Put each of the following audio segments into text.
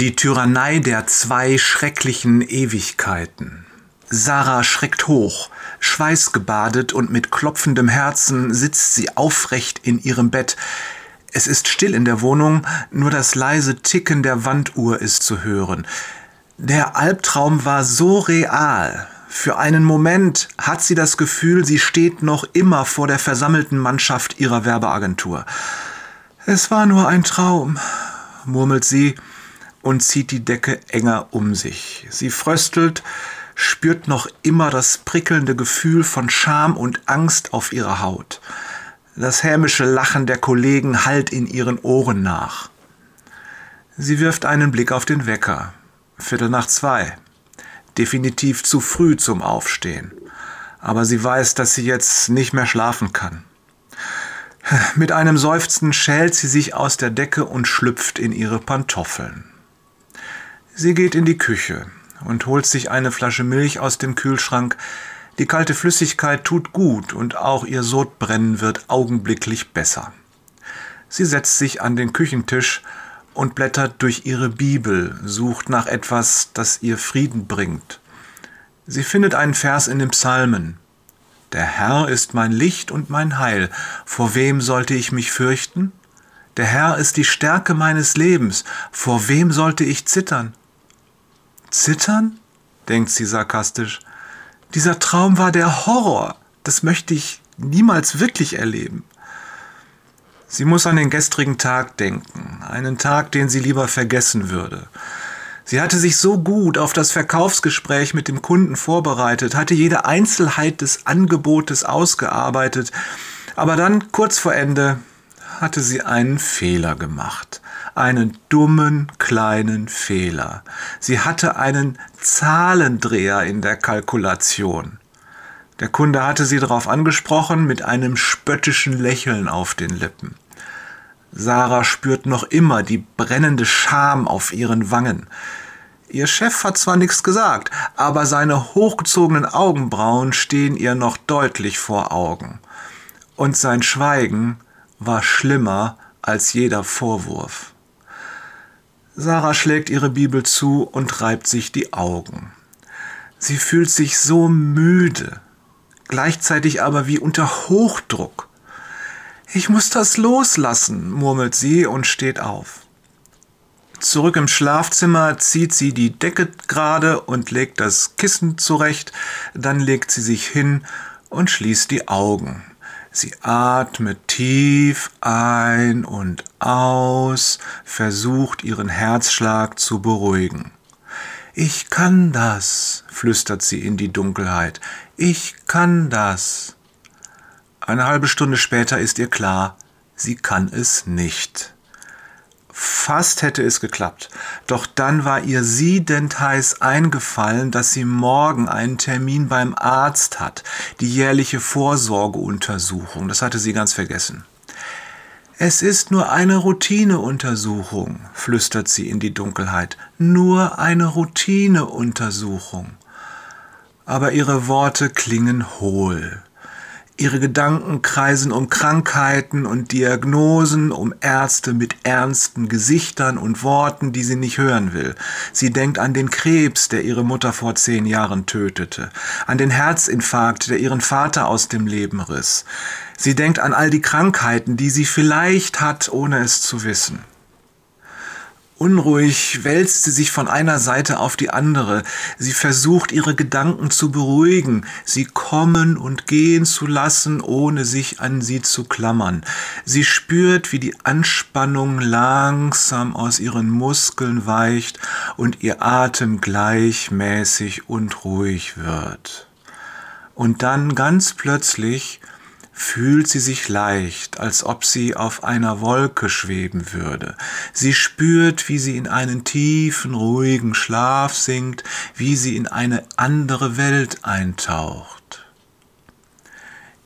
Die Tyrannei der zwei schrecklichen Ewigkeiten. Sarah schreckt hoch, schweißgebadet und mit klopfendem Herzen sitzt sie aufrecht in ihrem Bett. Es ist still in der Wohnung, nur das leise Ticken der Wanduhr ist zu hören. Der Albtraum war so real. Für einen Moment hat sie das Gefühl, sie steht noch immer vor der versammelten Mannschaft ihrer Werbeagentur. Es war nur ein Traum, murmelt sie und zieht die Decke enger um sich. Sie fröstelt, spürt noch immer das prickelnde Gefühl von Scham und Angst auf ihrer Haut. Das hämische Lachen der Kollegen hallt in ihren Ohren nach. Sie wirft einen Blick auf den Wecker. Viertel nach zwei. Definitiv zu früh zum Aufstehen. Aber sie weiß, dass sie jetzt nicht mehr schlafen kann. Mit einem Seufzen schält sie sich aus der Decke und schlüpft in ihre Pantoffeln. Sie geht in die Küche und holt sich eine Flasche Milch aus dem Kühlschrank. Die kalte Flüssigkeit tut gut und auch ihr Sodbrennen wird augenblicklich besser. Sie setzt sich an den Küchentisch und blättert durch ihre Bibel, sucht nach etwas, das ihr Frieden bringt. Sie findet einen Vers in den Psalmen. Der Herr ist mein Licht und mein Heil. Vor wem sollte ich mich fürchten? Der Herr ist die Stärke meines Lebens. Vor wem sollte ich zittern? Zittern? denkt sie sarkastisch. Dieser Traum war der Horror. Das möchte ich niemals wirklich erleben. Sie muss an den gestrigen Tag denken, einen Tag, den sie lieber vergessen würde. Sie hatte sich so gut auf das Verkaufsgespräch mit dem Kunden vorbereitet, hatte jede Einzelheit des Angebotes ausgearbeitet, aber dann, kurz vor Ende, hatte sie einen Fehler gemacht einen dummen kleinen Fehler. Sie hatte einen Zahlendreher in der Kalkulation. Der Kunde hatte sie darauf angesprochen mit einem spöttischen Lächeln auf den Lippen. Sarah spürt noch immer die brennende Scham auf ihren Wangen. Ihr Chef hat zwar nichts gesagt, aber seine hochgezogenen Augenbrauen stehen ihr noch deutlich vor Augen. Und sein Schweigen war schlimmer als jeder Vorwurf. Sarah schlägt ihre Bibel zu und reibt sich die Augen. Sie fühlt sich so müde, gleichzeitig aber wie unter Hochdruck. Ich muss das loslassen, murmelt sie und steht auf. Zurück im Schlafzimmer zieht sie die Decke gerade und legt das Kissen zurecht, dann legt sie sich hin und schließt die Augen. Sie atmet tief ein und aus, versucht ihren Herzschlag zu beruhigen. Ich kann das, flüstert sie in die Dunkelheit. Ich kann das. Eine halbe Stunde später ist ihr klar, sie kann es nicht. Fast hätte es geklappt. Doch dann war ihr siedend heiß eingefallen, dass sie morgen einen Termin beim Arzt hat, die jährliche Vorsorgeuntersuchung. Das hatte sie ganz vergessen. Es ist nur eine Routineuntersuchung, flüstert sie in die Dunkelheit. Nur eine Routineuntersuchung. Aber ihre Worte klingen hohl. Ihre Gedanken kreisen um Krankheiten und Diagnosen, um Ärzte mit ernsten Gesichtern und Worten, die sie nicht hören will. Sie denkt an den Krebs, der ihre Mutter vor zehn Jahren tötete, an den Herzinfarkt, der ihren Vater aus dem Leben riss. Sie denkt an all die Krankheiten, die sie vielleicht hat, ohne es zu wissen. Unruhig wälzt sie sich von einer Seite auf die andere. Sie versucht, ihre Gedanken zu beruhigen, sie kommen und gehen zu lassen, ohne sich an sie zu klammern. Sie spürt, wie die Anspannung langsam aus ihren Muskeln weicht und ihr Atem gleichmäßig und ruhig wird. Und dann ganz plötzlich fühlt sie sich leicht, als ob sie auf einer Wolke schweben würde. Sie spürt, wie sie in einen tiefen, ruhigen Schlaf sinkt, wie sie in eine andere Welt eintaucht.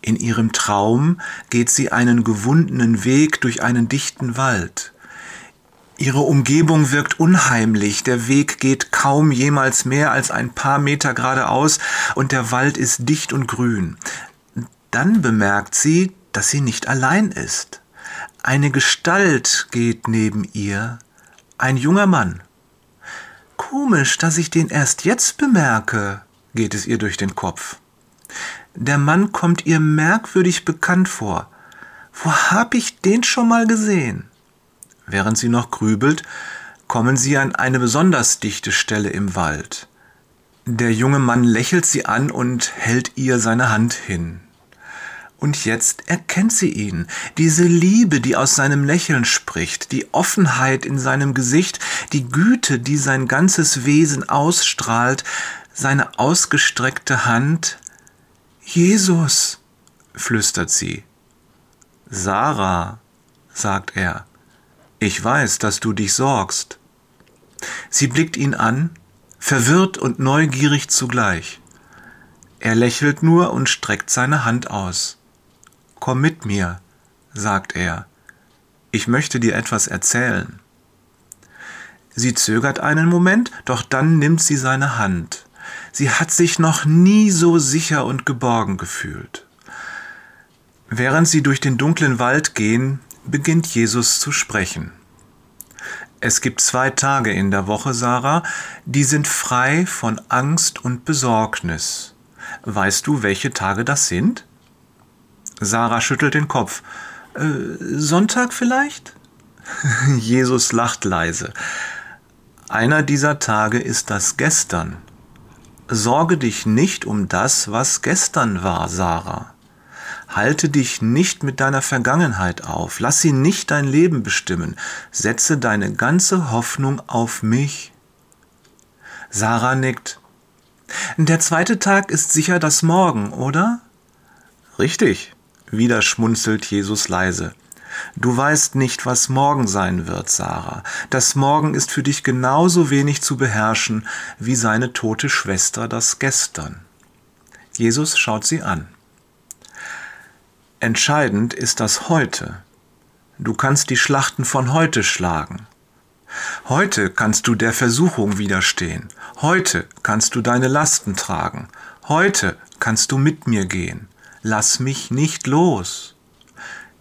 In ihrem Traum geht sie einen gewundenen Weg durch einen dichten Wald. Ihre Umgebung wirkt unheimlich, der Weg geht kaum jemals mehr als ein paar Meter geradeaus und der Wald ist dicht und grün. Dann bemerkt sie, dass sie nicht allein ist. Eine Gestalt geht neben ihr, ein junger Mann, Komisch, dass ich den erst jetzt bemerke, geht es ihr durch den Kopf. Der Mann kommt ihr merkwürdig bekannt vor. Wo hab ich den schon mal gesehen? Während sie noch grübelt, kommen sie an eine besonders dichte Stelle im Wald. Der junge Mann lächelt sie an und hält ihr seine Hand hin. Und jetzt erkennt sie ihn, diese Liebe, die aus seinem Lächeln spricht, die Offenheit in seinem Gesicht, die Güte, die sein ganzes Wesen ausstrahlt, seine ausgestreckte Hand. Jesus, flüstert sie. Sarah, sagt er, ich weiß, dass du dich sorgst. Sie blickt ihn an, verwirrt und neugierig zugleich. Er lächelt nur und streckt seine Hand aus. Komm mit mir, sagt er. Ich möchte dir etwas erzählen. Sie zögert einen Moment, doch dann nimmt sie seine Hand. Sie hat sich noch nie so sicher und geborgen gefühlt. Während sie durch den dunklen Wald gehen, beginnt Jesus zu sprechen. Es gibt zwei Tage in der Woche, Sarah, die sind frei von Angst und Besorgnis. Weißt du, welche Tage das sind? Sarah schüttelt den Kopf. Äh, Sonntag vielleicht? Jesus lacht leise. Einer dieser Tage ist das Gestern. Sorge dich nicht um das, was gestern war, Sarah. Halte dich nicht mit deiner Vergangenheit auf, lass sie nicht dein Leben bestimmen, setze deine ganze Hoffnung auf mich. Sarah nickt. Der zweite Tag ist sicher das Morgen, oder? Richtig. Wieder schmunzelt Jesus leise. Du weißt nicht, was morgen sein wird, Sarah. Das Morgen ist für dich genauso wenig zu beherrschen wie seine tote Schwester das Gestern. Jesus schaut sie an. Entscheidend ist das Heute. Du kannst die Schlachten von heute schlagen. Heute kannst du der Versuchung widerstehen. Heute kannst du deine Lasten tragen. Heute kannst du mit mir gehen lass mich nicht los.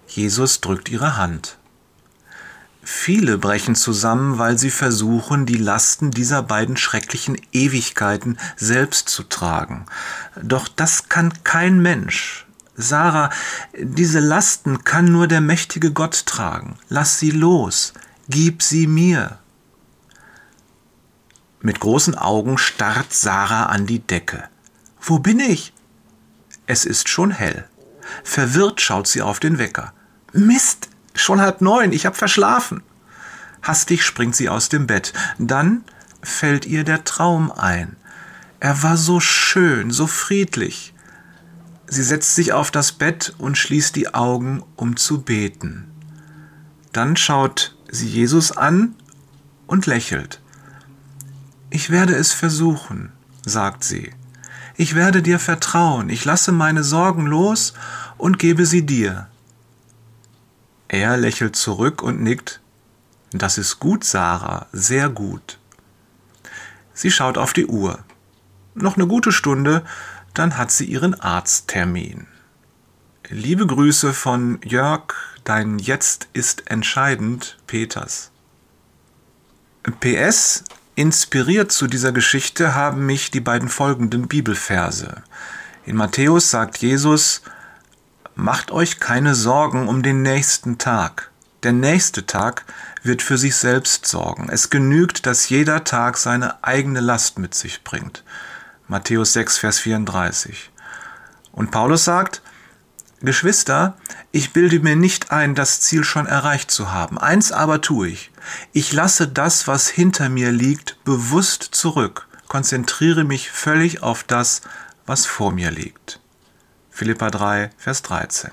Jesus drückt ihre Hand. Viele brechen zusammen, weil sie versuchen, die Lasten dieser beiden schrecklichen Ewigkeiten selbst zu tragen. Doch das kann kein Mensch. Sarah, diese Lasten kann nur der mächtige Gott tragen. Lass sie los, gib sie mir. Mit großen Augen starrt Sarah an die Decke. Wo bin ich? Es ist schon hell. Verwirrt schaut sie auf den Wecker. Mist, schon halb neun, ich hab verschlafen. Hastig springt sie aus dem Bett. Dann fällt ihr der Traum ein. Er war so schön, so friedlich. Sie setzt sich auf das Bett und schließt die Augen, um zu beten. Dann schaut sie Jesus an und lächelt. Ich werde es versuchen, sagt sie. Ich werde dir vertrauen, ich lasse meine Sorgen los und gebe sie dir. Er lächelt zurück und nickt. Das ist gut, Sarah, sehr gut. Sie schaut auf die Uhr. Noch eine gute Stunde, dann hat sie ihren Arzttermin. Liebe Grüße von Jörg, dein Jetzt ist entscheidend, Peters. PS, Inspiriert zu dieser Geschichte haben mich die beiden folgenden Bibelverse. In Matthäus sagt Jesus, Macht euch keine Sorgen um den nächsten Tag. Der nächste Tag wird für sich selbst sorgen. Es genügt, dass jeder Tag seine eigene Last mit sich bringt. Matthäus 6, Vers 34. Und Paulus sagt, Geschwister, ich bilde mir nicht ein, das Ziel schon erreicht zu haben. Eins aber tue ich. Ich lasse das, was hinter mir liegt, bewusst zurück, konzentriere mich völlig auf das, was vor mir liegt. Philippa 3, Vers 13.